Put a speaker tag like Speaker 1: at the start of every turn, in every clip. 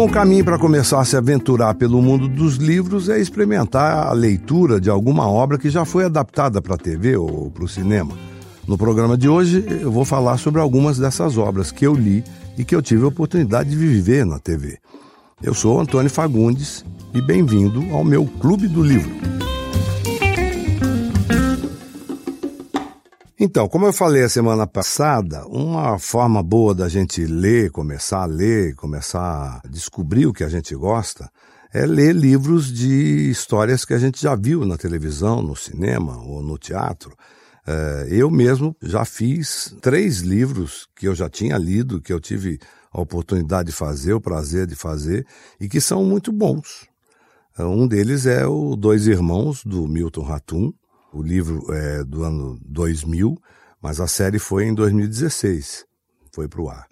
Speaker 1: bom caminho para começar a se aventurar pelo mundo dos livros é experimentar a leitura de alguma obra que já foi adaptada para a TV ou para o cinema. No programa de hoje, eu vou falar sobre algumas dessas obras que eu li e que eu tive a oportunidade de viver na TV. Eu sou Antônio Fagundes e bem-vindo ao meu Clube do Livro. Então, como eu falei a semana passada, uma forma boa da gente ler, começar a ler, começar a descobrir o que a gente gosta, é ler livros de histórias que a gente já viu na televisão, no cinema ou no teatro. É, eu mesmo já fiz três livros que eu já tinha lido, que eu tive a oportunidade de fazer, o prazer de fazer, e que são muito bons. É, um deles é o Dois Irmãos, do Milton Ratum, o livro é do ano 2000, mas a série foi em 2016. Foi para o ar.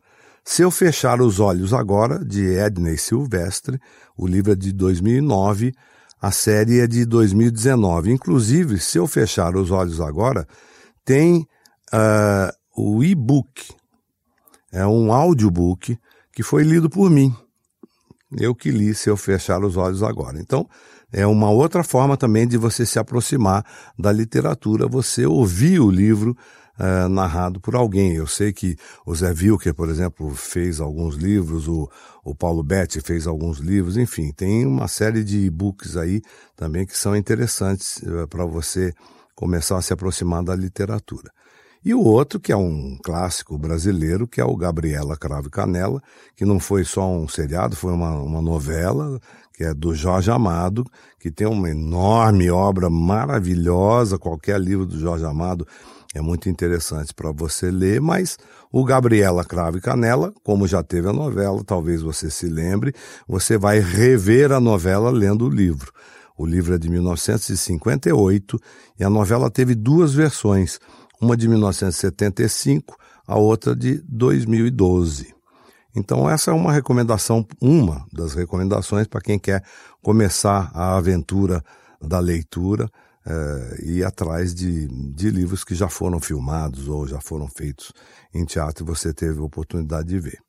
Speaker 1: Se eu fechar os olhos agora, de Edney Silvestre, o livro é de 2009, a série é de 2019. Inclusive, se eu fechar os olhos agora, tem uh, o e-book. É um audiobook que foi lido por mim. Eu que li se eu fechar os olhos agora. Então, é uma outra forma também de você se aproximar da literatura, você ouvir o livro uh, narrado por alguém. Eu sei que o Zé Wilker, por exemplo, fez alguns livros, o, o Paulo Betti fez alguns livros, enfim, tem uma série de e-books aí também que são interessantes uh, para você começar a se aproximar da literatura. E o outro, que é um clássico brasileiro, que é o Gabriela Cravo e Canela, que não foi só um seriado, foi uma, uma novela que é do Jorge Amado, que tem uma enorme obra maravilhosa. Qualquer livro do Jorge Amado é muito interessante para você ler, mas o Gabriela Cravo e Canela, como já teve a novela, talvez você se lembre, você vai rever a novela lendo o livro. O livro é de 1958 e a novela teve duas versões, uma de 1975, a outra de 2012. Então, essa é uma recomendação, uma das recomendações para quem quer começar a aventura da leitura é, e ir atrás de, de livros que já foram filmados ou já foram feitos em teatro e você teve a oportunidade de ver.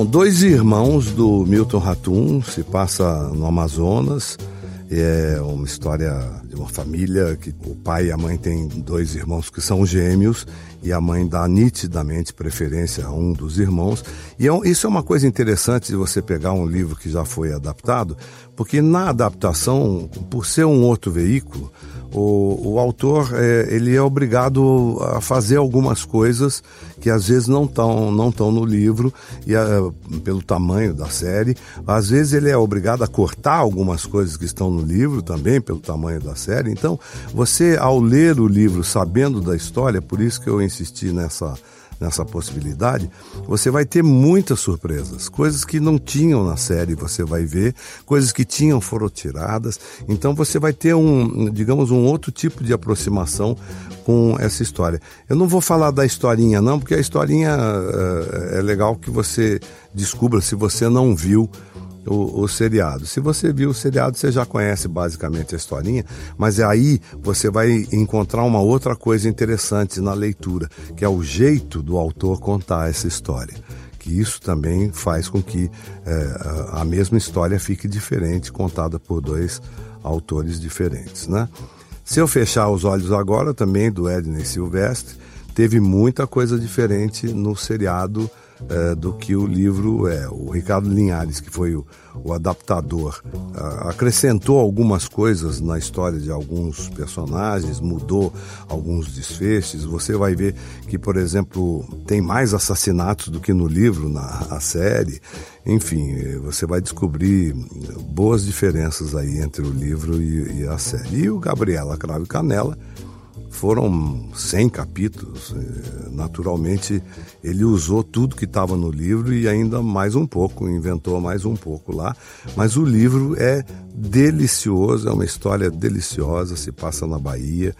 Speaker 1: Bom, dois irmãos do Milton Ratum se passa no Amazonas é uma história de uma família que o pai e a mãe têm dois irmãos que são gêmeos e a mãe dá nitidamente preferência a um dos irmãos. E é, isso é uma coisa interessante de você pegar um livro que já foi adaptado, porque na adaptação, por ser um outro veículo, o, o autor é, ele é obrigado a fazer algumas coisas que às vezes não estão não tão no livro e uh, pelo tamanho da série às vezes ele é obrigado a cortar algumas coisas que estão no livro também pelo tamanho da série então você ao ler o livro sabendo da história por isso que eu insisti nessa nessa possibilidade, você vai ter muitas surpresas. Coisas que não tinham na série, você vai ver, coisas que tinham foram tiradas. Então você vai ter um, digamos, um outro tipo de aproximação com essa história. Eu não vou falar da historinha, não, porque a historinha uh, é legal que você descubra se você não viu o, o, seriado. Se você viu o seriado, você já conhece basicamente a historinha, mas aí você vai encontrar uma outra coisa interessante na leitura, que é o jeito do autor contar essa história. Que isso também faz com que é, a mesma história fique diferente, contada por dois autores diferentes, né? Se eu fechar os olhos agora, também do Edney Silvestre, teve muita coisa diferente no seriado é, do que o livro é. O Ricardo Linhares, que foi o, o adaptador, acrescentou algumas coisas na história de alguns personagens, mudou alguns desfechos. Você vai ver que, por exemplo, tem mais assassinatos do que no livro, na série. Enfim, você vai descobrir boas diferenças aí entre o livro e, e a série. E o Gabriela Cravo Canela foram 100 capítulos. É, naturalmente, ele usou tudo que estava no livro e ainda mais um pouco, inventou mais um pouco lá. Mas o livro é delicioso, é uma história deliciosa, se passa na Bahia,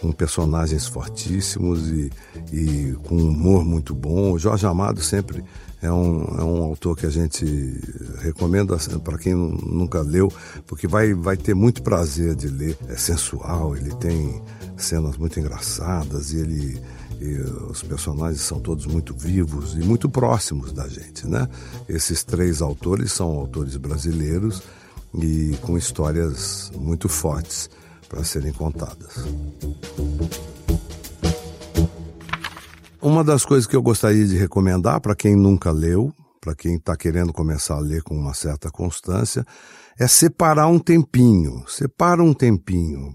Speaker 1: com personagens fortíssimos e, e com um humor muito bom. O Jorge Amado sempre É um, é um autor que a gente recomenda para quem nunca leu, porque vai, vai ter muito prazer de ler. É sensual, ele tem cenas muito engraçadas e ele e os personagens são todos muito vivos e muito próximos da gente, né? Esses três autores são autores brasileiros e com histórias muito fortes para serem contadas. Uma das coisas que eu gostaria de recomendar para quem nunca leu, para quem está querendo começar a ler com uma certa constância, é separar um tempinho. Separa um tempinho.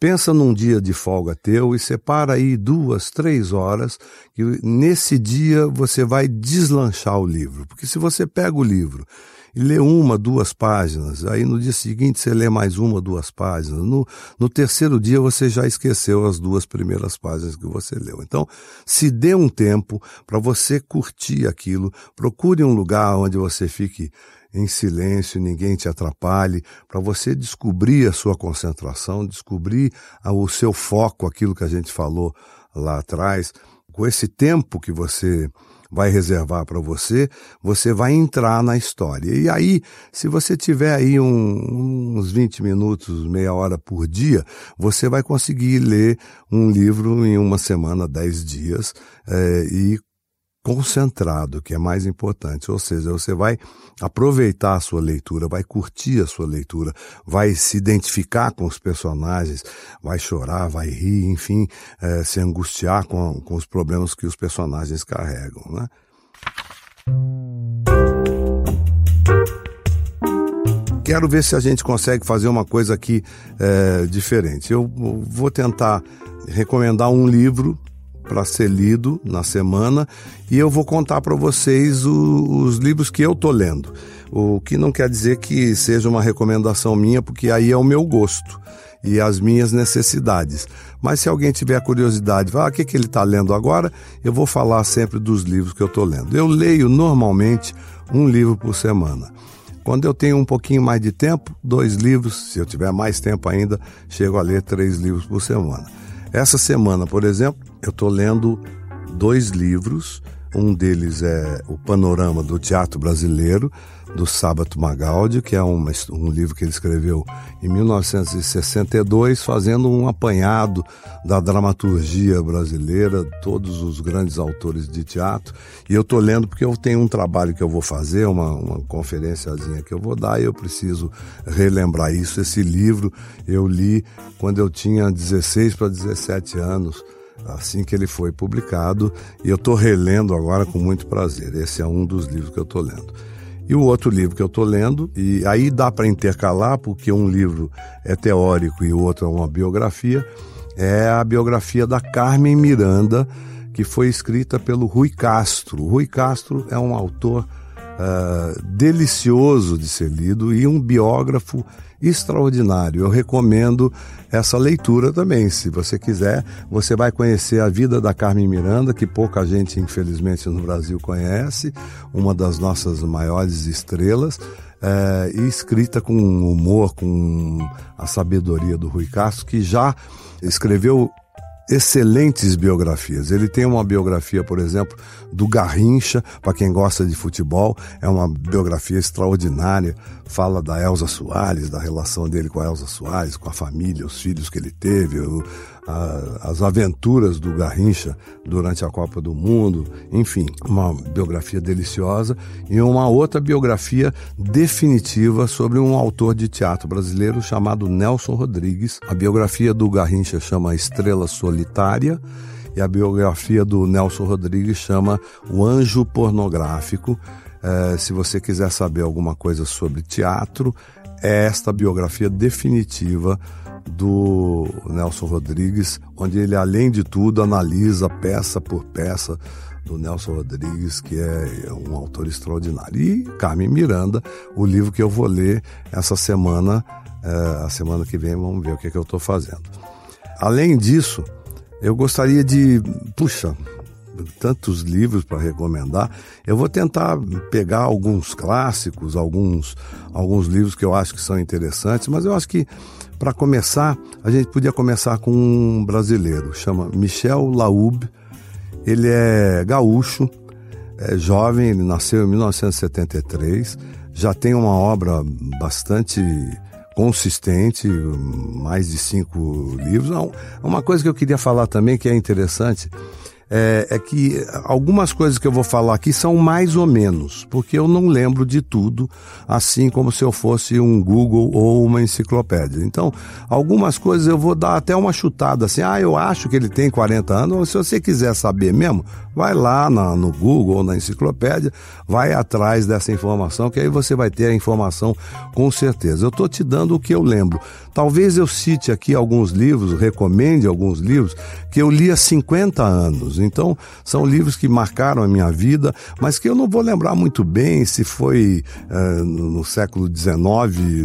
Speaker 1: Pensa num dia de folga teu e separa aí duas, três horas, que nesse dia você vai deslanchar o livro. Porque se você pega o livro e lê uma, duas páginas, aí no dia seguinte você lê mais uma, duas páginas, no, no terceiro dia você já esqueceu as duas primeiras páginas que você leu. Então, se dê um tempo para você curtir aquilo, procure um lugar onde você fique em silêncio, ninguém te atrapalhe, para você descobrir a sua concentração, descobrir o seu foco, aquilo que a gente falou lá atrás. Com esse tempo que você vai reservar para você, você vai entrar na história. E aí, se você tiver aí um, uns 20 minutos, meia hora por dia, você vai conseguir ler um livro em uma semana, 10 dias, é, e concentrado, que é mais importante. Ou seja, você vai aproveitar a sua leitura, vai curtir a sua leitura, vai se identificar com os personagens, vai chorar, vai rir, enfim, é, se angustiar com, com os problemas que os personagens carregam. Né? Quero ver se a gente consegue fazer uma coisa aqui é, diferente. Eu vou tentar recomendar um livro para ser lido na semana e eu vou contar para vocês o, os livros que eu tô lendo. O que não quer dizer que seja uma recomendação minha, porque aí é o meu gosto e as minhas necessidades. Mas se alguém tiver curiosidade, ah, o que, que ele está lendo agora, eu vou falar sempre dos livros que eu estou lendo. Eu leio normalmente um livro por semana. Quando eu tenho um pouquinho mais de tempo, dois livros. Se eu tiver mais tempo ainda, chego a ler três livros por semana. Essa semana, por exemplo, eu estou lendo dois livros. Um deles é O Panorama do Teatro Brasileiro, do Sábato Magaldi, que é um, um livro que ele escreveu em 1962, fazendo um apanhado da dramaturgia brasileira, todos os grandes autores de teatro. E eu estou lendo porque eu tenho um trabalho que eu vou fazer, uma, uma conferenciazinha que eu vou dar, e eu preciso relembrar isso. Esse livro eu li quando eu tinha 16 para 17 anos assim que ele foi publicado, e eu estou relendo agora com muito prazer. Esse é um dos livros que eu estou lendo. E o outro livro que eu estou lendo, e aí dá para intercalar, porque um livro é teórico e o outro é uma biografia, é a biografia da Carmen Miranda, que foi escrita pelo Rui Castro. O Rui Castro é um autor uh, delicioso de ser lido e um biógrafo extraordinário. Eu recomendo essa leitura também. Se você quiser, você vai conhecer a vida da Carmen Miranda, que pouca gente, infelizmente, no Brasil conhece, uma das nossas maiores estrelas. É, e escrita com humor, com a sabedoria do Rui Castro, que já escreveu excelentes biografias. Ele tem uma biografia, por exemplo, do Garrincha, para quem gosta de futebol, é uma biografia extraordinária. Fala da Elza Soares, da relação dele com a Elza Soares, com a família, os filhos que ele teve, a, as aventuras do Garrincha durante a Copa do Mundo, enfim, uma biografia deliciosa e uma outra biografia definitiva sobre um autor de teatro brasileiro chamado Nelson Rodrigues. A biografia do Garrincha chama Estrela Solitária e a biografia do Nelson Rodrigues chama O Anjo Pornográfico. É, se você quiser saber alguma coisa sobre teatro, é esta biografia definitiva do Nelson Rodrigues, onde ele, além de tudo, analisa peça por peça do Nelson Rodrigues, que é um autor extraordinário. E Carmen Miranda, o livro que eu vou ler essa semana, é, a semana que vem, vamos ver o que, é que eu estou fazendo. Além disso, eu gostaria de, puxa, tantos livros para recomendar. Eu vou tentar pegar alguns clássicos, alguns, alguns livros que eu acho que são interessantes, mas eu acho que para começar, a gente podia começar com um brasileiro, chama Michel Laub. Ele é gaúcho, é jovem, ele nasceu em 1973, já tem uma obra bastante consistente, mais de cinco livros. Uma coisa que eu queria falar também que é interessante é, é, que algumas coisas que eu vou falar aqui são mais ou menos, porque eu não lembro de tudo, assim como se eu fosse um Google ou uma enciclopédia. Então, algumas coisas eu vou dar até uma chutada, assim, ah, eu acho que ele tem 40 anos, se você quiser saber mesmo, vai lá na, no Google ou na enciclopédia, vai atrás dessa informação, que aí você vai ter a informação com certeza. Eu estou te dando o que eu lembro. Talvez eu cite aqui alguns livros, recomende alguns livros que eu li há 50 anos. Então, são livros que marcaram a minha vida, mas que eu não vou lembrar muito bem se foi uh, no século XIX,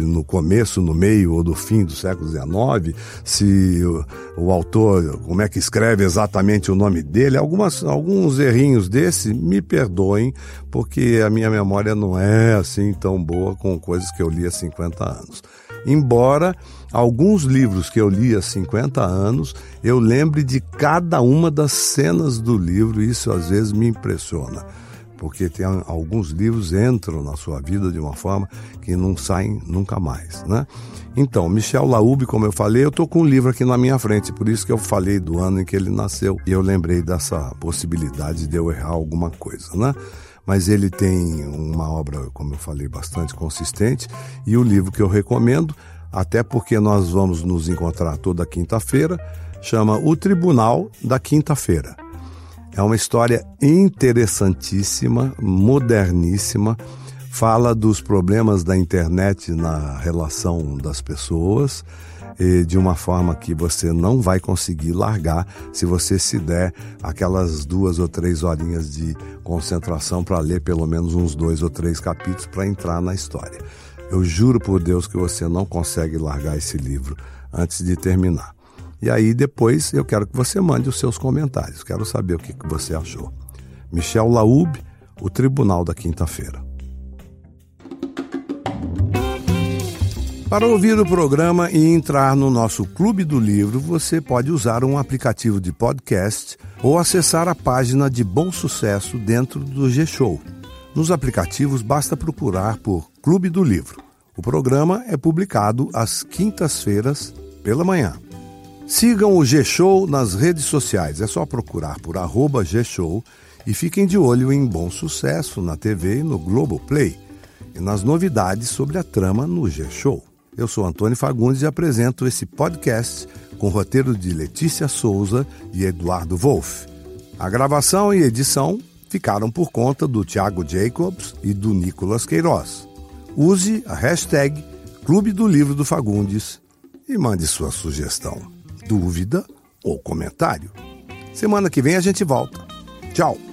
Speaker 1: no começo, no meio ou do fim do século XIX, se o, o autor, como é que escreve exatamente o nome dele. Algumas, alguns errinhos desse, me perdoem, porque a minha memória não é assim tão boa com coisas que eu li há 50 anos. Embora alguns livros que eu li há 50 anos, eu lembre de cada uma das cenas do livro, e isso às vezes me impressiona. Porque tem alguns livros entram na sua vida de uma forma que não saem nunca mais, né? Então, Michel Laube, como eu falei, eu tô com um livro aqui na minha frente, por isso que eu falei do ano em que ele nasceu e eu lembrei dessa possibilidade de eu errar alguma coisa, né? Mas ele tem uma obra, como eu falei, bastante consistente e o livro que eu recomendo até porque nós vamos nos encontrar toda quinta-feira, chama O Tribunal da Quinta-feira. É uma história interessantíssima, moderníssima, fala dos problemas da internet na relação das pessoas de uma forma que você não vai conseguir largar se você se der aquelas duas ou três horinhas de concentração para ler pelo menos uns dois ou três capítulos para entrar na história. Eu juro por Deus que você não consegue largar esse livro antes de terminar. E aí depois eu quero que você mande os seus comentários. Quero saber o que, você achou. Michel Laub, O Tribunal da Quinta-feira. Para ouvir o programa e entrar no nosso Clube do Livro, você pode usar um aplicativo de podcast ou acessar a página de Bom Sucesso dentro do G-Show. Nos aplicativos basta procurar por Clube do Livro. O programa é publicado às quintas-feiras pela manhã. Sigam o G-Show nas redes sociais. É só procurar por arroba G-Show e fiquem de olho em Bom Sucesso na TV e no Globoplay e nas novidades sobre a trama no G-Show. Eu sou Antônio Fagundes e apresento esse podcast com roteiro de Letícia Souza e Eduardo Wolff. A gravação e edição ficaram por conta do Thiago Jacobs e do Nicolas Queiroz. Use a hashtag Clube do Livro do Fagundes e mande sua sugestão, dúvida ou comentário. Semana que vem a gente volta. Tchau!